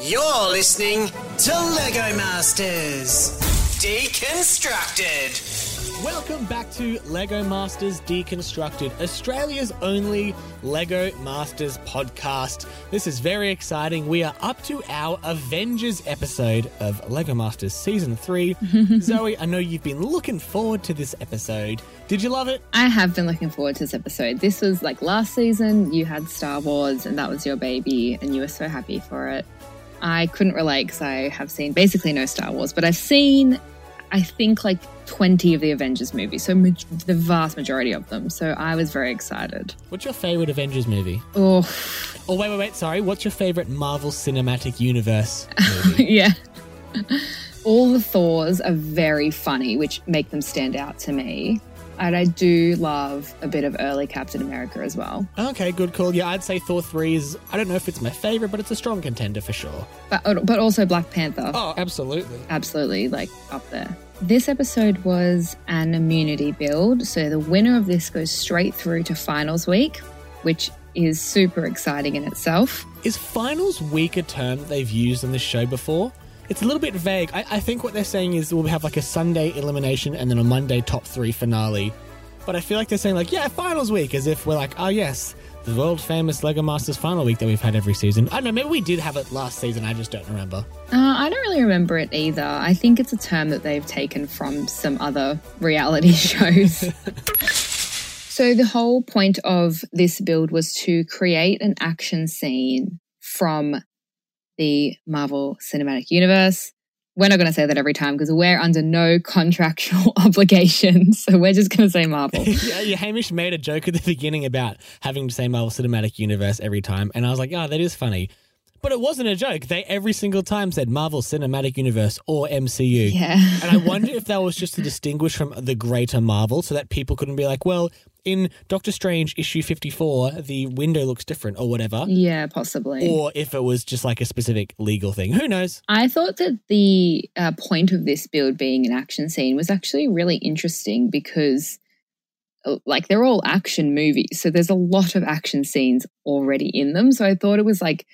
You're listening to Lego Masters Deconstructed. Welcome back to Lego Masters Deconstructed, Australia's only Lego Masters podcast. This is very exciting. We are up to our Avengers episode of Lego Masters Season 3. Zoe, I know you've been looking forward to this episode. Did you love it? I have been looking forward to this episode. This was like last season, you had Star Wars, and that was your baby, and you were so happy for it. I couldn't relate because I have seen basically no Star Wars, but I've seen, I think, like 20 of the Avengers movies, so ma- the vast majority of them. So I was very excited. What's your favorite Avengers movie? Oh, Oh, wait, wait, wait. Sorry. What's your favorite Marvel Cinematic Universe movie? yeah. All the Thors are very funny, which make them stand out to me. And I do love a bit of early Captain America as well. okay, good call. Yeah, I'd say Thor 3 is, I don't know if it's my favorite, but it's a strong contender for sure. But, uh, but also Black Panther. Oh, absolutely. absolutely like up there. This episode was an immunity build, so the winner of this goes straight through to finals week, which is super exciting in itself. Is finals week a term that they've used in this show before? It's a little bit vague. I, I think what they're saying is we'll have like a Sunday elimination and then a Monday top three finale. But I feel like they're saying like, yeah, finals week, as if we're like, oh yes, the world famous Lego Masters final week that we've had every season. I don't know, maybe we did have it last season, I just don't remember. Uh, I don't really remember it either. I think it's a term that they've taken from some other reality shows. so, the whole point of this build was to create an action scene from the Marvel Cinematic Universe. We're not going to say that every time because we're under no contractual obligations. So, we're just going to say Marvel. yeah, yeah, Hamish made a joke at the beginning about having to say Marvel Cinematic Universe every time, and I was like, oh, that is funny. But it wasn't a joke. They every single time said Marvel Cinematic Universe or MCU. Yeah. and I wonder if that was just to distinguish from the greater Marvel so that people couldn't be like, well, in Doctor Strange issue 54, the window looks different or whatever. Yeah, possibly. Or if it was just like a specific legal thing. Who knows? I thought that the uh, point of this build being an action scene was actually really interesting because, uh, like, they're all action movies. So there's a lot of action scenes already in them. So I thought it was like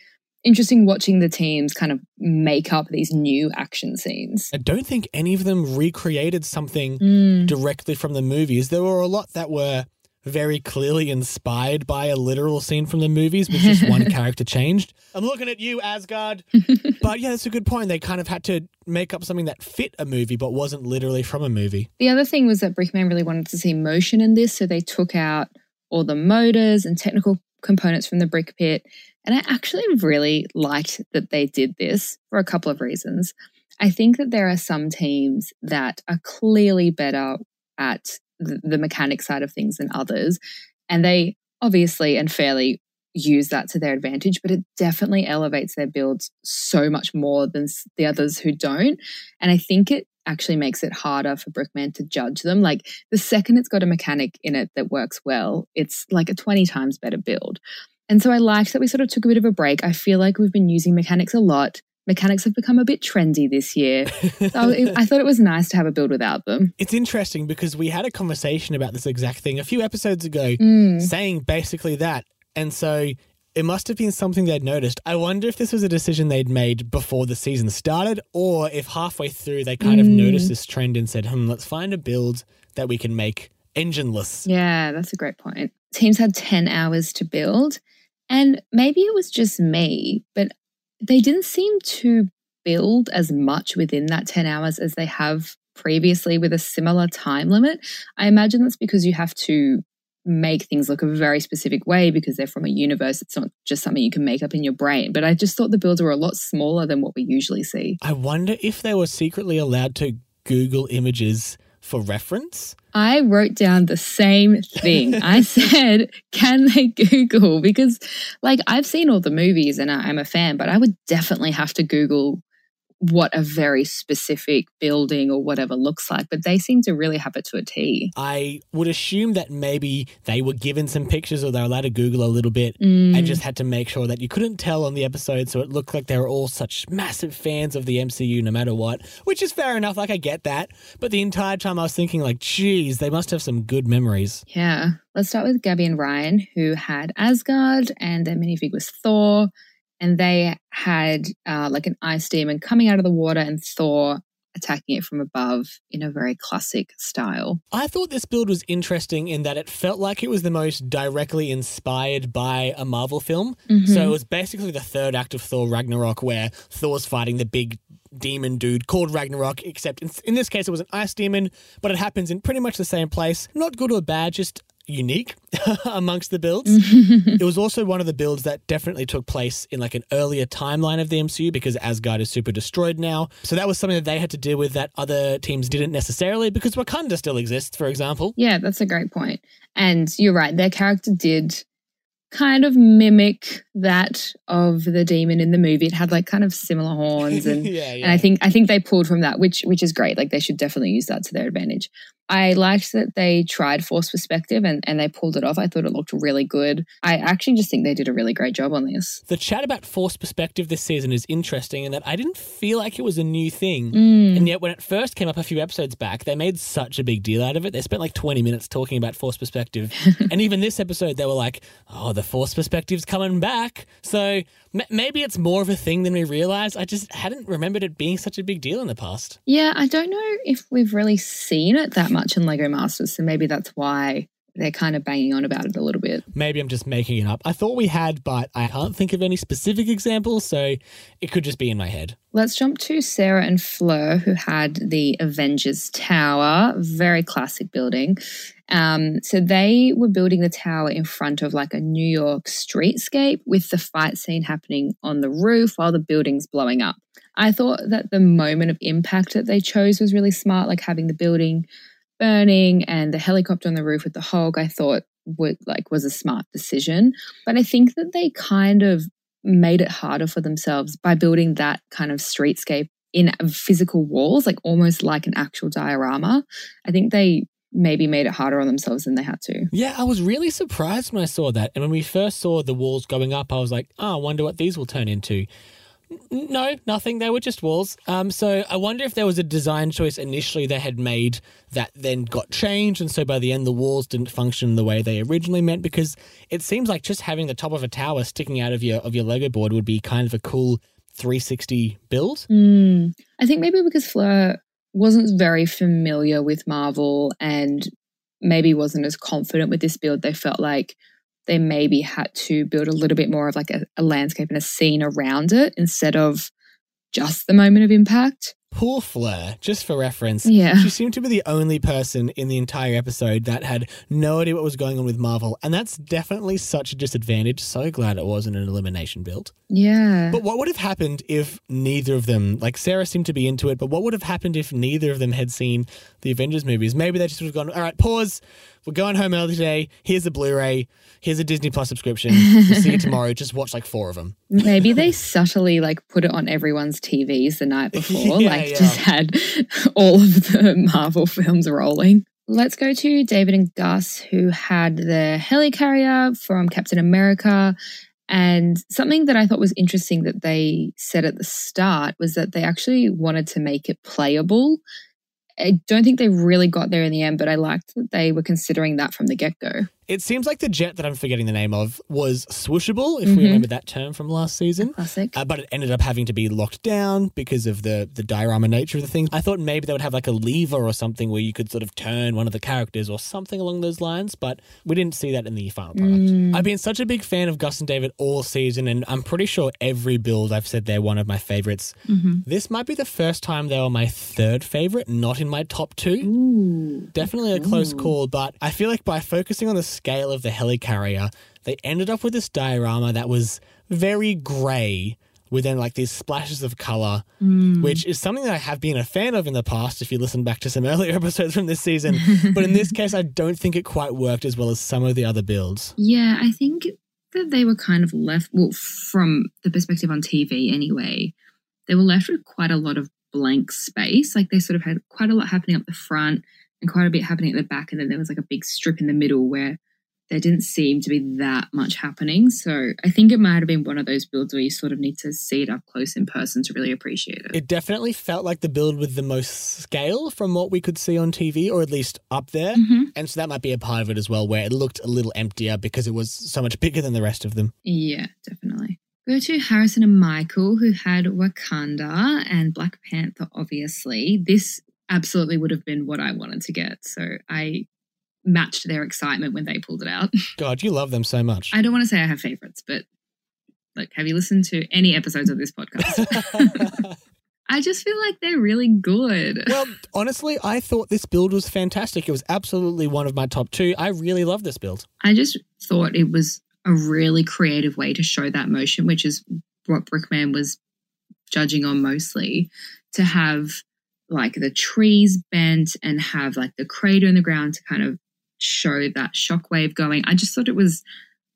interesting watching the teams kind of make up these new action scenes. I don't think any of them recreated something Mm. directly from the movies. There were a lot that were very clearly inspired by a literal scene from the movies, with just one character changed. I'm looking at you, Asgard. but yeah, that's a good point. They kind of had to make up something that fit a movie, but wasn't literally from a movie. The other thing was that Brickman really wanted to see motion in this, so they took out all the motors and technical components from the brick pit. And I actually really liked that they did this for a couple of reasons. I think that there are some teams that are clearly better at the, mechanic side of things than others, and they obviously and fairly use that to their advantage, but it definitely elevates their builds so much more than the others who don't. And I think it actually makes it harder for Brickman to judge them. Like the second it's got a mechanic in it that works well, it's like a 20 times better build. And so I liked that we sort of took a bit of a break. I feel like we've been using mechanics a lot. Mechanics have become a bit trendy this year. So it, I thought it was nice to have a build without them. It's interesting because we had a conversation about this exact thing a few episodes ago, Mm. saying basically that. And so it must have been something they'd noticed. I wonder if this was a decision they'd made before the season started, or if halfway through they kind of Mm. noticed this trend and said, hmm, let's find a build that we can make engineless. Yeah, that's a great point. Teams had 10 hours to build, and maybe it was just me, but they didn't seem to build as much within that 10 hours as they have previously with a similar time limit. I imagine that's because you have to make things look a very specific way because they're from a universe. It's not just something you can make up in your brain. But I just thought the builds were a lot smaller than what we usually see. I wonder if they were secretly allowed to Google images for reference. I wrote down the same thing. I said, can they Google? Because, like, I've seen all the movies and I- I'm a fan, but I would definitely have to Google what a very specific building or whatever looks like. But they seem to really have it to a T. I would assume that maybe they were given some pictures or they were allowed to Google a little bit Mm. and just had to make sure that you couldn't tell on the episode. So it looked like they were all such massive fans of the MCU no matter what, which is fair enough. Like, I get that. But the entire time I was thinking, like, geez, they must have some good memories. Yeah. Let's start with Gabby and Ryan, who had Asgard and their minifig was Thor. And they had uh, like an ice demon coming out of the water and Thor attacking it from above in a very classic style. I thought this build was interesting in that it felt like it was the most directly inspired by a Marvel film. Mm-hmm. So it was basically the third act of Thor Ragnarok where Thor's fighting the big demon dude called Ragnarok, except in, in this case it was an ice demon, but it happens in pretty much the same place. Not good or bad, just unique amongst the builds. it was also one of the builds that definitely took place in like an earlier timeline of the MCU because Asgard is super destroyed now. So that was something that they had to deal with that other teams didn't necessarily because Wakanda still exists, for example. Yeah, that's a great point. And you're right, their character did kind of mimic that of the demon in the movie. It had like kind of similar horns and yeah, yeah. and I think I think they pulled from that, which which is great. Like they should definitely use that to their advantage. I liked that they tried force perspective and, and they pulled it off. I thought it looked really good. I actually just think they did a really great job on this. the chat about force perspective this season is interesting in that I didn't feel like it was a new thing. Mm. And yet, when it first came up a few episodes back, they made such a big deal out of it. They spent like 20 minutes talking about force perspective. and even this episode, they were like, oh, the force perspective's coming back. So m- maybe it's more of a thing than we realized. I just hadn't remembered it being such a big deal in the past. Yeah, I don't know if we've really seen it that much in Lego Masters, so maybe that's why they're kind of banging on about it a little bit. Maybe I'm just making it up. I thought we had, but I can't think of any specific examples, so it could just be in my head. Let's jump to Sarah and Fleur, who had the Avengers Tower, very classic building. Um, so they were building the tower in front of like a New York streetscape with the fight scene happening on the roof while the building's blowing up. I thought that the moment of impact that they chose was really smart, like having the building burning and the helicopter on the roof with the Hulk. I thought would like was a smart decision, but I think that they kind of made it harder for themselves by building that kind of streetscape in physical walls, like almost like an actual diorama. I think they maybe made it harder on themselves than they had to. Yeah, I was really surprised when I saw that. And when we first saw the walls going up, I was like, oh, I wonder what these will turn into. No, nothing. They were just walls. Um, so I wonder if there was a design choice initially they had made that then got changed, and so by the end the walls didn't function the way they originally meant. Because it seems like just having the top of a tower sticking out of your of your Lego board would be kind of a cool 360 build. Mm, I think maybe because Fleur wasn't very familiar with Marvel and maybe wasn't as confident with this build, they felt like they maybe had to build a little bit more of like a, a landscape and a scene around it instead of just the moment of impact. Poor Fleur, just for reference, Yeah. she seemed to be the only person in the entire episode that had no idea what was going on with Marvel, and that's definitely such a disadvantage. So glad it wasn't an elimination build. Yeah. But what would have happened if neither of them, like Sarah seemed to be into it, but what would have happened if neither of them had seen the Avengers movies? Maybe they just would have gone, all right, pause. We're going home early today. Here's a Blu ray. Here's a Disney Plus subscription. We'll see you tomorrow. Just watch like four of them. Maybe they subtly like put it on everyone's TVs the night before, Yeah, like yeah. just had all of the Marvel films rolling. Let's go to David and Gus, who had the helicarrier from Captain America. And something that I thought was interesting that they said at the start was that they actually wanted to make it playable. I don't think they really got there in the end, but I liked that they were considering that from the get go. It seems like the jet that I'm forgetting the name of was swooshable, if Mhm. we remember that term from last season. Classic. Uh, but it ended up having to be locked down because of the the diorama nature of the thing. I thought maybe they would have like a lever or something where you could sort of turn one of the characters or something along those lines, but we didn't see that in the final product. Mm. I've been such a big fan of Gus and David all season, and I'm pretty sure every build I've said they're one of my favorites. Mhm. This might be the first time they were my third favorite, not in my top two. Ooh. Definitely a close call, but I feel like by focusing on the scale of the helicarrier, they ended up with this diorama that was very grey with then like these splashes of color, mm. which is something that I have been a fan of in the past if you listen back to some earlier episodes from this season. but in this case, I don't think it quite worked as well as some of the other builds. Yeah, I think that they were kind of left, well, from the perspective on TV anyway, they were left with quite a lot of blank space. Like they sort of had quite a lot happening up the front and quite a bit happening at the back. And then there was like a big strip in the middle where there didn't seem to be that much happening. So I think it might have been one of those builds where you sort of need to see it up close in person to really appreciate it. It definitely felt like the build with the most scale from what we could see on TV, or at least up there. Mhm. And so that might be a part of it as well, where it looked a little emptier because it was so much bigger than the rest of them. Yeah, definitely. Go to Harrison and Michael, who had Wakanda and Black Panther, obviously. This absolutely would have been what I wanted to get. So I matched their excitement when they pulled it out. God, you love them so much. I don't want to say I have favorites, but like, have you listened to any episodes of this podcast? I just feel like they're really good. well, honestly, I thought this build was fantastic. It was absolutely one of my top two. I really love this build. I just thought it was a really creative way to show that motion, which is what Brickman was judging on mostly. To have like the trees bent and have like the crater in the ground to kind of show that shockwave going. I just thought it was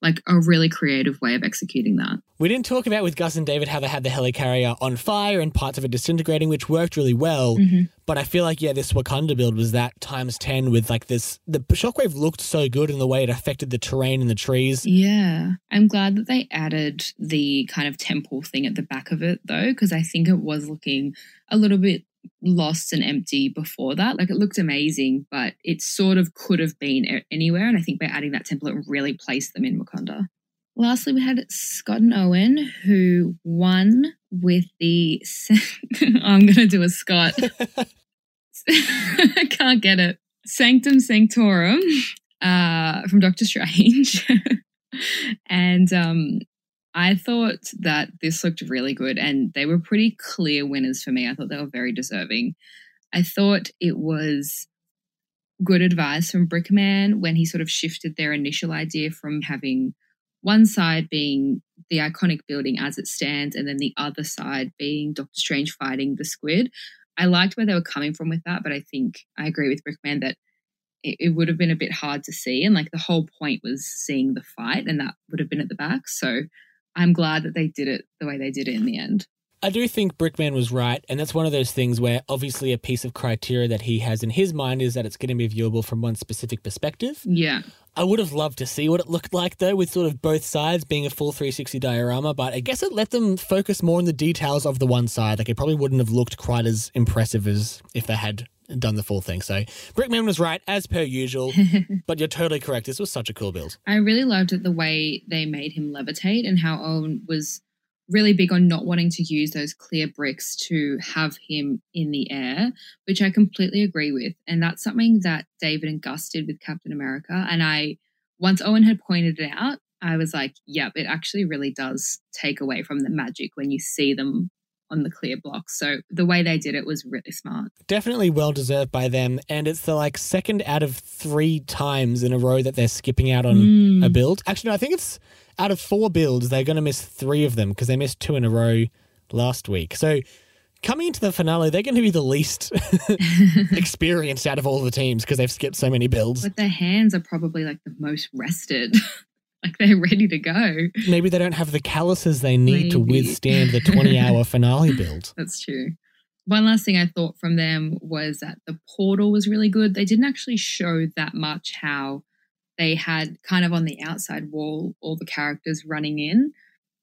like a really creative way of executing that. We didn't talk about with Gus and David how they had the helicarrier on fire and parts of it disintegrating, which worked really well. Mm-hmm. But I feel like yeah, this Wakanda build was that times ten with like this. The shockwave looked so good in the way it affected the terrain and the trees. Yeah, I'm glad that they added the kind of temple thing at the back of it though, because I think it was looking a little bit lost and empty before that. Like it looked amazing, but it sort of could have been anywhere. And I think by adding that template really placed them in Wakanda. Lastly, we had Scott and Owen, who won with the. I'm going to do a Scott. I can't get it. Sanctum Sanctorum uh, from Doctor Strange. and um, I thought that this looked really good and they were pretty clear winners for me. I thought they were very deserving. I thought it was good advice from Brickman when he sort of shifted their initial idea from having one side being the iconic building as it stands and then the other side being Doctor Strange fighting the squid. I liked where they were coming from with that, but I think I agree with Brickman that it, it, would have been a bit hard to see. And like the whole point was seeing the fight, and that would have been at the back. So I'm glad that they did it the way they did it in the end. I do think Brickman was right, and that's one of those things where obviously a piece of criteria that he has in his mind is that it's going to be viewable from one specific perspective. Yeah. I would have loved to see what it looked like though, with sort of both sides being a full 360 diorama, but I guess it let them focus more on the details of the one side. Like it probably wouldn't have looked quite as impressive as if they had done the full thing. So Brickman was right as per usual, but you're totally correct. This was such a cool build. I really loved it the way they made him levitate and how Owen was really big on not wanting to use those clear bricks to have him in the air, which I completely agree with. And that's something that David and Gus did with Captain America. And I, once Owen had pointed it out, I was like, yep, it actually really does take away from the magic when you see them on the clear blocks. So the way they did it was really smart. Definitely well deserved by them. And it's the like second out of three times in a row that they're skipping out on mm. a build. Actually, no, I think it's out of four builds, they're going to miss three of them because they missed two in a row last week. So coming into the finale, they're going to be the least experienced out of all the teams because they've skipped so many builds. But their hands are probably like the most rested. like they're ready to go. Maybe they don't have the calluses they need Maybe. to withstand the 20 hour finale build. That's true. One last thing I thought from them was that the portal was really good. They didn't actually show that much how they had kind of on the outside wall all the characters running in.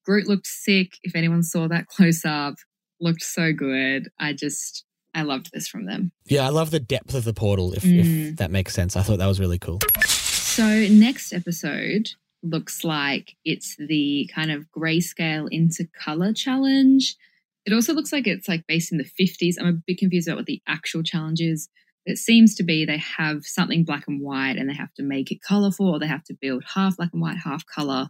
Groot looked sick. If anyone saw that close up, looked so good. I just, I loved this from them. Yeah, I love the depth of the portal, if, mm. if that makes sense. I thought that was really cool. So, next episode, looks like it's the kind of grayscale into color challenge. It also looks like it's like based in the 50s. I'm a bit confused about what the actual challenge is. It seems to be they have something black and white and they have to make it colorful or they have to build half black and white, half color,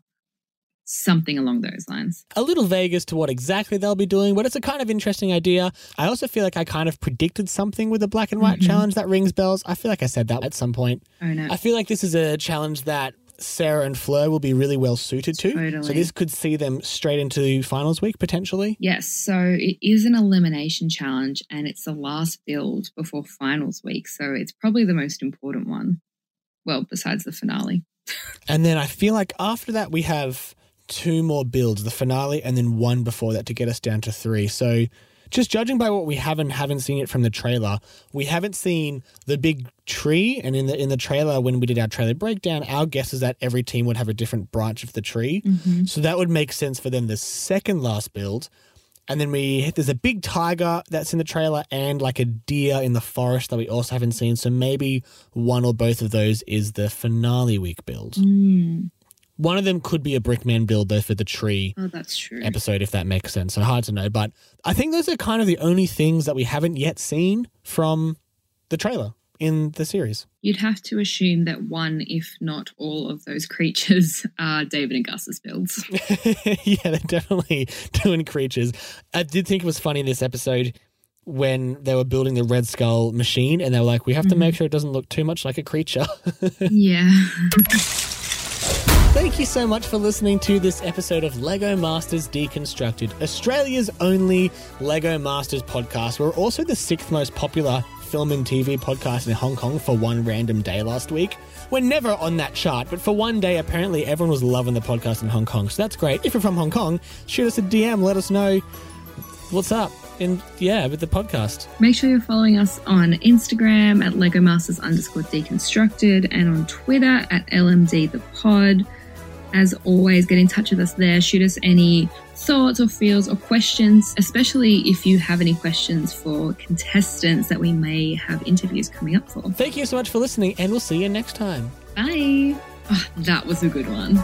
something along those lines. A little vague as to what exactly they'll be doing, but it's a kind of interesting idea. I also feel like I kind of predicted something with the black and white mm-hmm. challenge that rings bells. I feel like I said that at some point. Oh, no. I feel like this is a challenge that Sarah and Fleur will be really well suited to. Totally. So this could see them straight into finals week potentially. Yes. So it is an elimination challenge and it's the last build before finals week. So it's probably the most important one. Well, besides the finale. and then I feel like after that we have two more builds, the finale and then one before that to get us down to three. So just judging by what we haven't haven't seen it from the trailer, we haven't seen the big tree. And in the in the trailer, when we did our trailer breakdown, our guess is that every team would have a different branch of the tree. Mm-hmm. So that would make sense for them the second last build. And then we hit there's a big tiger that's in the trailer and like a deer in the forest that we also haven't seen. So maybe one or both of those is the finale week build. Mm. One of them could be a Brickman build though for the tree Oh, that's true. episode, if that makes sense. So hard to know, but I think those are kind of the only things that we haven't yet seen from the trailer in the series. You'd have to assume that one, if not all, of those creatures are David and Gus's builds. yeah, they're definitely doing creatures. I did think it was funny in this episode when they were building the Red Skull machine, and they were like, "We have to make mm-hmm. sure it doesn't look too much like a creature." yeah. Thank you so much for listening to this episode of Lego Masters Deconstructed, Australia's only Lego Masters podcast. We're also the sixth most popular film and TV podcast in Hong Kong for one random day last week. We're never on that chart, but for one day, apparently everyone was loving the podcast in Hong Kong. So that's great. If you're from Hong Kong, shoot us a DM, let us know what's up. And yeah, with the podcast. Make sure you're following us on Instagram at Lego Masters underscore deconstructed and on Twitter at LMD the pod. As always, get in touch with us there. Shoot us any thoughts or feels or questions, especially if you have any questions for contestants that we may have interviews coming up for. Thank you so much for listening, and we'll see you next time. Bye. Oh, that was a good one.